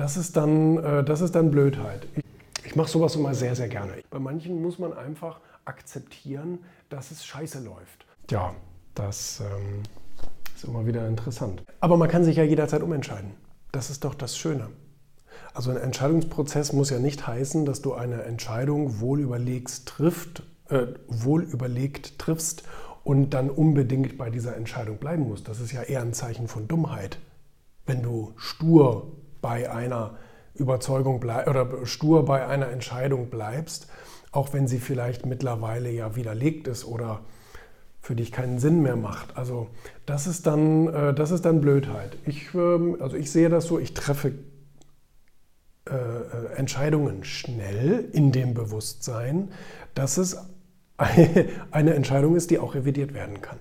das ist dann, äh, das ist dann Blödheit. Ich, ich mache sowas immer sehr, sehr gerne. Bei manchen muss man einfach akzeptieren, dass es scheiße läuft. Ja, das ähm, ist immer wieder interessant. Aber man kann sich ja jederzeit umentscheiden. Das ist doch das Schöne. Also ein Entscheidungsprozess muss ja nicht heißen, dass du eine Entscheidung wohl überlegt, trifft, äh, wohl überlegt triffst und dann unbedingt bei dieser Entscheidung bleiben musst. Das ist ja eher ein Zeichen von Dummheit. Wenn du stur bei einer Überzeugung oder stur bei einer Entscheidung bleibst, auch wenn sie vielleicht mittlerweile ja widerlegt ist oder für dich keinen Sinn mehr macht. Also das ist dann, äh, das ist dann Blödheit. Ich, ähm, also ich sehe das so, ich treffe äh, äh, Entscheidungen schnell in dem Bewusstsein, dass es eine Entscheidung ist, die auch revidiert werden kann.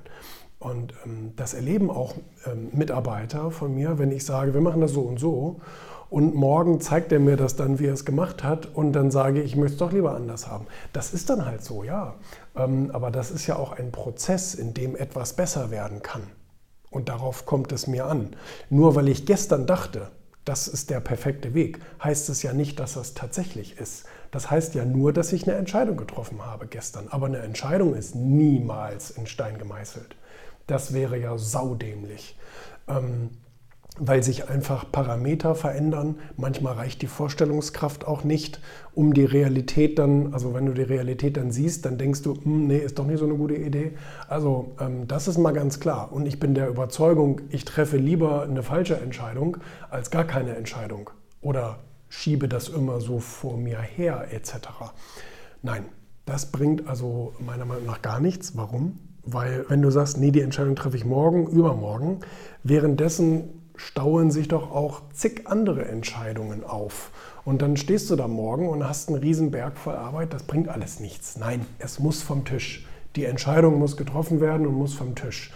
Und ähm, das erleben auch ähm, Mitarbeiter von mir, wenn ich sage, wir machen das so und so. Und morgen zeigt er mir das dann, wie er es gemacht hat. Und dann sage ich, ich möchte es doch lieber anders haben. Das ist dann halt so, ja. Ähm, aber das ist ja auch ein Prozess, in dem etwas besser werden kann. Und darauf kommt es mir an. Nur weil ich gestern dachte, das ist der perfekte Weg, heißt es ja nicht, dass das tatsächlich ist. Das heißt ja nur, dass ich eine Entscheidung getroffen habe gestern. Aber eine Entscheidung ist niemals in Stein gemeißelt. Das wäre ja saudämlich. Ähm, weil sich einfach Parameter verändern. Manchmal reicht die Vorstellungskraft auch nicht, um die Realität dann, also wenn du die Realität dann siehst, dann denkst du, hm, nee, ist doch nicht so eine gute Idee. Also ähm, das ist mal ganz klar. Und ich bin der Überzeugung, ich treffe lieber eine falsche Entscheidung als gar keine Entscheidung. Oder schiebe das immer so vor mir her etc. Nein, das bringt also meiner Meinung nach gar nichts. Warum? Weil wenn du sagst, nee, die Entscheidung treffe ich morgen, übermorgen, währenddessen stauen sich doch auch zig andere Entscheidungen auf. Und dann stehst du da morgen und hast einen riesen Berg voll Arbeit, das bringt alles nichts. Nein, es muss vom Tisch. Die Entscheidung muss getroffen werden und muss vom Tisch.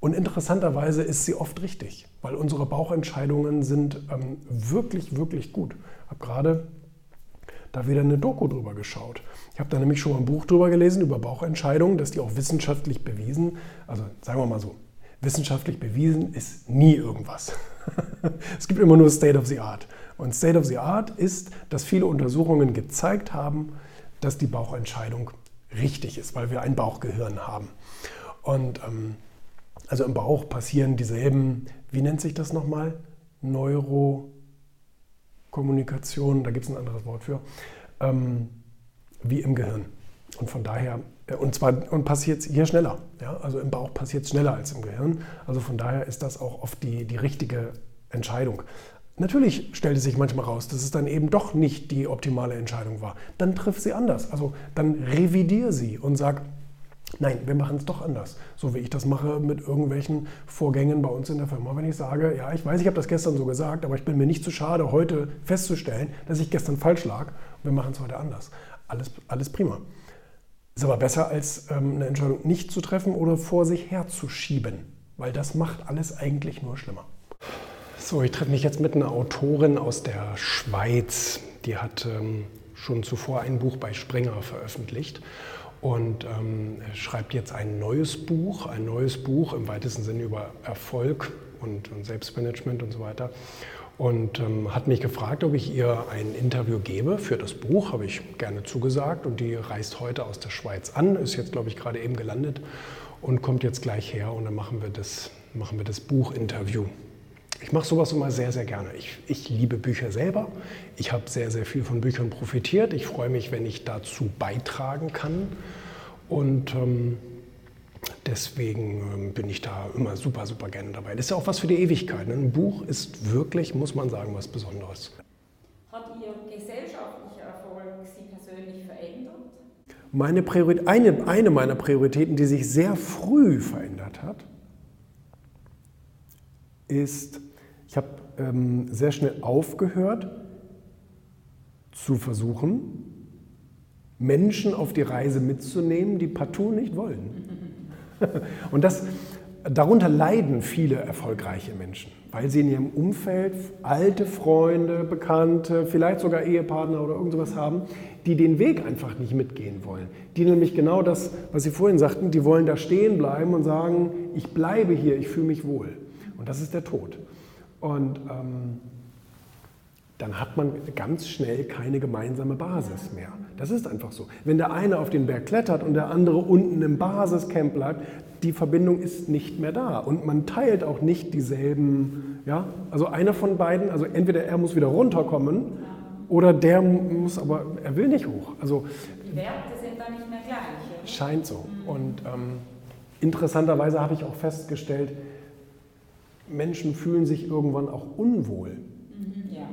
Und interessanterweise ist sie oft richtig, weil unsere Bauchentscheidungen sind ähm, wirklich, wirklich gut. Ich habe gerade da wieder eine Doku drüber geschaut. Ich habe da nämlich schon mal ein Buch drüber gelesen, über Bauchentscheidungen, dass die auch wissenschaftlich bewiesen, also sagen wir mal so, wissenschaftlich bewiesen ist nie irgendwas. es gibt immer nur State of the Art. Und State of the Art ist, dass viele Untersuchungen gezeigt haben, dass die Bauchentscheidung richtig ist, weil wir ein Bauchgehirn haben. Und ähm, also im Bauch passieren dieselben, wie nennt sich das nochmal? Neurokommunikation, da gibt es ein anderes Wort für, ähm, wie im Gehirn. Und von daher, äh, und zwar und passiert es hier schneller. Ja? Also im Bauch passiert es schneller als im Gehirn. Also von daher ist das auch oft die, die richtige Entscheidung. Natürlich stellt es sich manchmal raus, dass es dann eben doch nicht die optimale Entscheidung war. Dann triff sie anders. Also dann revidier sie und sag, Nein, wir machen es doch anders. So wie ich das mache mit irgendwelchen Vorgängen bei uns in der Firma. Wenn ich sage, ja, ich weiß, ich habe das gestern so gesagt, aber ich bin mir nicht zu schade, heute festzustellen, dass ich gestern falsch lag. Wir machen es heute anders. Alles, alles prima. Ist aber besser, als ähm, eine Entscheidung nicht zu treffen oder vor sich herzuschieben, weil das macht alles eigentlich nur schlimmer. So, ich treffe mich jetzt mit einer Autorin aus der Schweiz. Die hat ähm, schon zuvor ein Buch bei Springer veröffentlicht und ähm, schreibt jetzt ein neues Buch, ein neues Buch im weitesten Sinne über Erfolg und, und Selbstmanagement und so weiter. Und ähm, hat mich gefragt, ob ich ihr ein Interview gebe für das Buch. Habe ich gerne zugesagt. Und die reist heute aus der Schweiz an, ist jetzt, glaube ich, gerade eben gelandet und kommt jetzt gleich her. Und dann machen wir das, machen wir das Buchinterview. Ich mache sowas immer sehr, sehr gerne. Ich, ich liebe Bücher selber. Ich habe sehr, sehr viel von Büchern profitiert. Ich freue mich, wenn ich dazu beitragen kann. Und ähm, deswegen ähm, bin ich da immer super, super gerne dabei. Das ist ja auch was für die Ewigkeit. Ne? Ein Buch ist wirklich, muss man sagen, was Besonderes. Hat Ihr gesellschaftlicher Erfolg Sie persönlich verändert? Meine Priorität, eine, eine meiner Prioritäten, die sich sehr früh verändert hat, ist ich habe ähm, sehr schnell aufgehört zu versuchen, Menschen auf die Reise mitzunehmen, die partout nicht wollen. Und das, darunter leiden viele erfolgreiche Menschen, weil sie in ihrem Umfeld alte Freunde, Bekannte, vielleicht sogar Ehepartner oder irgendwas haben, die den Weg einfach nicht mitgehen wollen. Die nämlich genau das, was Sie vorhin sagten, die wollen da stehen bleiben und sagen, ich bleibe hier, ich fühle mich wohl. Und das ist der Tod. Und ähm, dann hat man ganz schnell keine gemeinsame Basis mehr. Das ist einfach so. Wenn der eine auf den Berg klettert und der andere unten im Basiscamp bleibt, die Verbindung ist nicht mehr da und man teilt auch nicht dieselben, ja, also einer von beiden, also entweder er muss wieder runterkommen oder der muss, aber er will nicht hoch. Also die Werte sind dann nicht mehr gleich. Scheint so. Und ähm, interessanterweise habe ich auch festgestellt, Menschen fühlen sich irgendwann auch unwohl. Mhm, ja.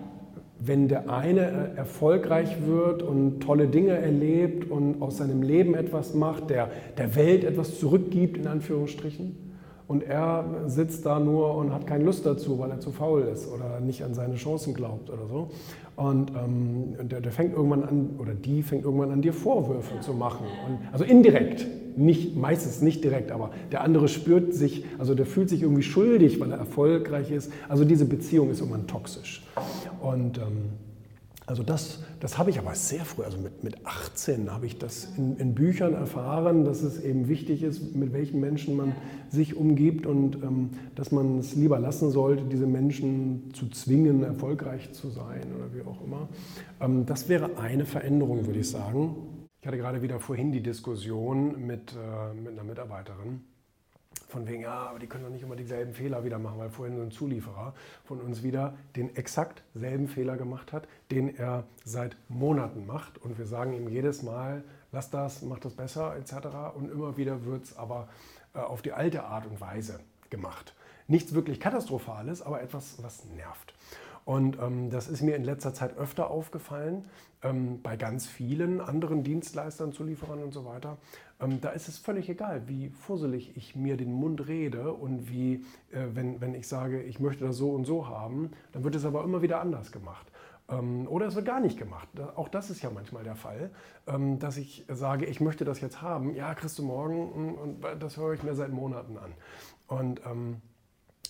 Wenn der eine äh, erfolgreich wird und tolle Dinge erlebt und aus seinem Leben etwas macht, der der Welt etwas zurückgibt, in Anführungsstrichen, und er sitzt da nur und hat keine Lust dazu, weil er zu faul ist oder nicht an seine Chancen glaubt oder so. Und ähm, der, der, fängt irgendwann an, oder die fängt irgendwann an, dir Vorwürfe zu machen. Und, also indirekt, nicht, meistens nicht direkt, aber der andere spürt sich, also der fühlt sich irgendwie schuldig, weil er erfolgreich ist. Also diese Beziehung ist irgendwann toxisch. Und ähm, also das, das habe ich aber sehr früh, also mit, mit 18 habe ich das in, in, Büchern erfahren, dass es eben wichtig ist, mit welchen Menschen man sich umgibt und ähm, dass man es lieber lassen sollte, diese Menschen zu zwingen, erfolgreich zu sein oder wie auch immer. Ähm, das wäre eine Veränderung, würde ich sagen. Ich hatte gerade wieder vorhin die Diskussion mit, äh, mit einer Mitarbeiterin von wegen, ja, aber die können doch nicht immer dieselben Fehler wieder machen, weil vorhin so ein Zulieferer von uns wieder den exakt selben Fehler gemacht hat, den er seit Monaten macht. Und wir sagen ihm jedes Mal, lass das, mach das besser, etc. Und immer wieder wird es aber äh, auf die alte Art und Weise gemacht. Nichts wirklich Katastrophales, aber etwas, was nervt. Und ähm, das ist mir in letzter Zeit öfter aufgefallen, ähm, bei ganz vielen anderen Dienstleistern, Zulieferern und so weiter. Ähm, da ist es völlig egal, wie fusselig ich mir den Mund rede und wie, äh, wenn, wenn ich sage, ich möchte das so und so haben, dann wird es aber immer wieder anders gemacht. Ähm, oder es wird gar nicht gemacht. Auch das ist ja manchmal der Fall, ähm, dass ich sage, ich möchte das jetzt haben. Ja, kriegst du morgen hm, und das höre ich mir seit Monaten an. Und ähm,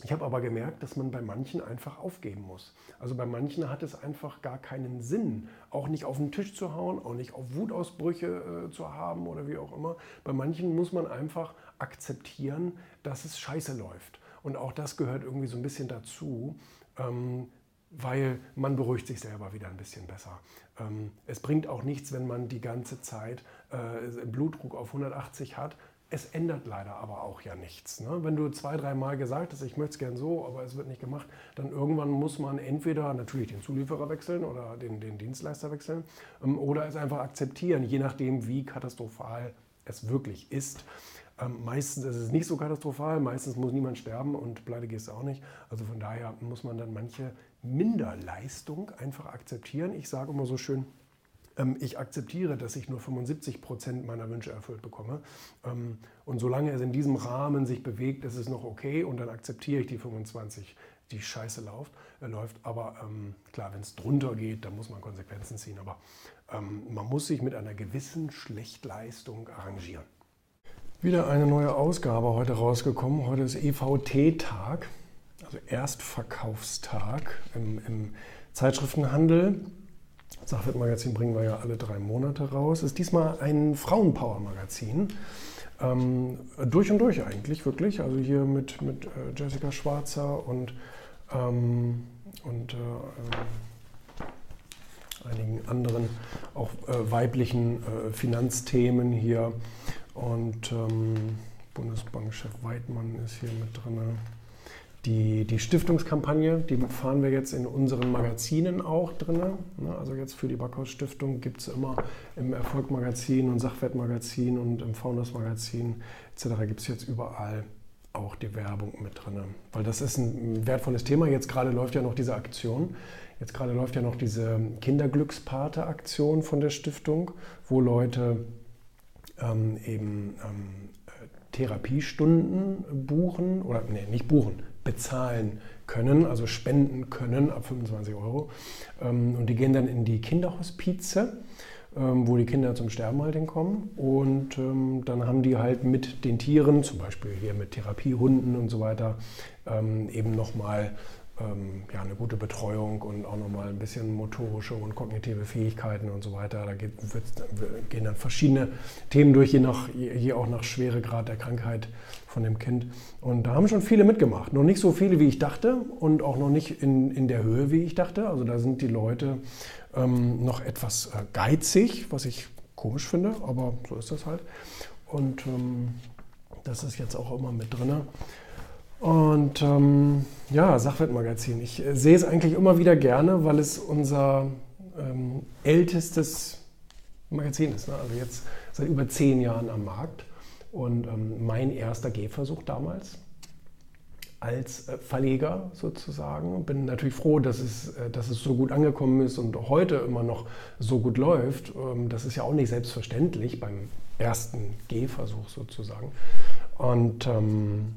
ich habe aber gemerkt, dass man bei manchen einfach aufgeben muss. Also bei manchen hat es einfach gar keinen Sinn, auch nicht auf den Tisch zu hauen, auch nicht auf Wutausbrüche äh, zu haben oder wie auch immer. Bei manchen muss man einfach akzeptieren, dass es scheiße läuft. Und auch das gehört irgendwie so ein bisschen dazu, ähm, weil man beruhigt sich selber wieder ein bisschen besser. Ähm, es bringt auch nichts, wenn man die ganze Zeit äh, Blutdruck auf 180 hat, es ändert leider aber auch ja nichts. Ne? Wenn du zwei, dreimal gesagt hast, ich möchte es gern so, aber es wird nicht gemacht, dann irgendwann muss man entweder natürlich den Zulieferer wechseln oder den, den Dienstleister wechseln ähm, oder es einfach akzeptieren, je nachdem, wie katastrophal es wirklich ist. Ähm, meistens ist es nicht so katastrophal, meistens muss niemand sterben und pleite gehst du auch nicht. Also von daher muss man dann manche Minderleistung einfach akzeptieren. Ich sage immer so schön, ich akzeptiere, dass ich nur 75 Prozent meiner Wünsche erfüllt bekomme. Ähm, und solange es in diesem Rahmen sich bewegt, ist es noch okay und dann akzeptiere ich die 25, die scheiße läuft. Äh, läuft. Aber ähm, klar, wenn es drunter geht, dann muss man Konsequenzen ziehen. Aber man muss sich mit einer gewissen Schlechtleistung arrangieren. Wieder eine neue Ausgabe heute rausgekommen. Heute ist EVT-Tag, also Erstverkaufstag im, im Zeitschriftenhandel. Sachwertmagazin bringen wir ja alle drei Monate raus. Ist diesmal ein Frauenpower-Magazin. Ähm, durch und durch eigentlich, wirklich. Also hier mit, mit äh, Jessica Schwarzer und, ähm, und äh, äh, einigen anderen auch äh, weiblichen äh, Finanzthemen hier. Und ähm, Bundesbankchef Weidmann ist hier mit drin. Die, die Stiftungskampagne, die fahren wir jetzt in unseren Magazinen auch drin. Ne? Also jetzt für die Backhaus Stiftung gibt es immer im Erfolgmagazin und Sachwertmagazin und im Founders Magazin etc. gibt es jetzt überall auch die Werbung mit drin. Weil das ist ein wertvolles Thema. Jetzt gerade läuft ja noch diese Aktion. Jetzt gerade läuft ja noch diese Kinderglückspate-Aktion von der Stiftung, wo Leute ähm, eben ähm, Therapiestunden buchen oder nee, nicht buchen, bezahlen können, also spenden können ab 25 Euro. Ähm, und die gehen dann in die Kinderhospize, ähm, wo die Kinder zum Sterben halt hinkommen. Und ähm, dann haben die halt mit den Tieren, zum Beispiel hier mit Therapiehunden und so weiter, eben nochmal ähm, ja, eine gute Betreuung und auch nochmal ein bisschen motorische und kognitive Fähigkeiten und so weiter. Da geht, wird, gehen dann verschiedene Themen durch, je, nach, je auch nach Schweregrad der Krankheit von dem Kind. Und da haben schon viele mitgemacht. Noch nicht so viele, wie ich dachte und auch noch nicht in, in der Höhe, wie ich dachte. Also da sind die Leute ähm, noch etwas äh, geizig, was ich komisch finde, aber so ist das halt. Und ähm, das ist jetzt auch immer mit drin. Und ähm, ja, Sachwertmagazin. Ich äh, sehe es eigentlich immer wieder gerne, weil es unser ähm, ältestes Magazin ist. Ne? Also jetzt seit über zehn Jahren am Markt. Und ähm, mein erster Gehversuch damals als äh, Verleger sozusagen. Bin natürlich froh, dass es, äh, dass es so gut angekommen ist und heute immer noch so gut läuft. Ähm, das ist ja auch nicht selbstverständlich beim ersten Gehversuch sozusagen. Und ähm,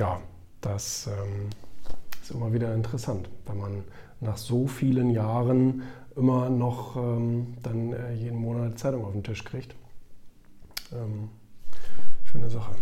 ja, das ähm, ist immer wieder interessant, wenn man nach so vielen Jahren immer noch ähm, dann äh, jeden Monat Zeitung auf den Tisch kriegt. Ähm, schöne Sache.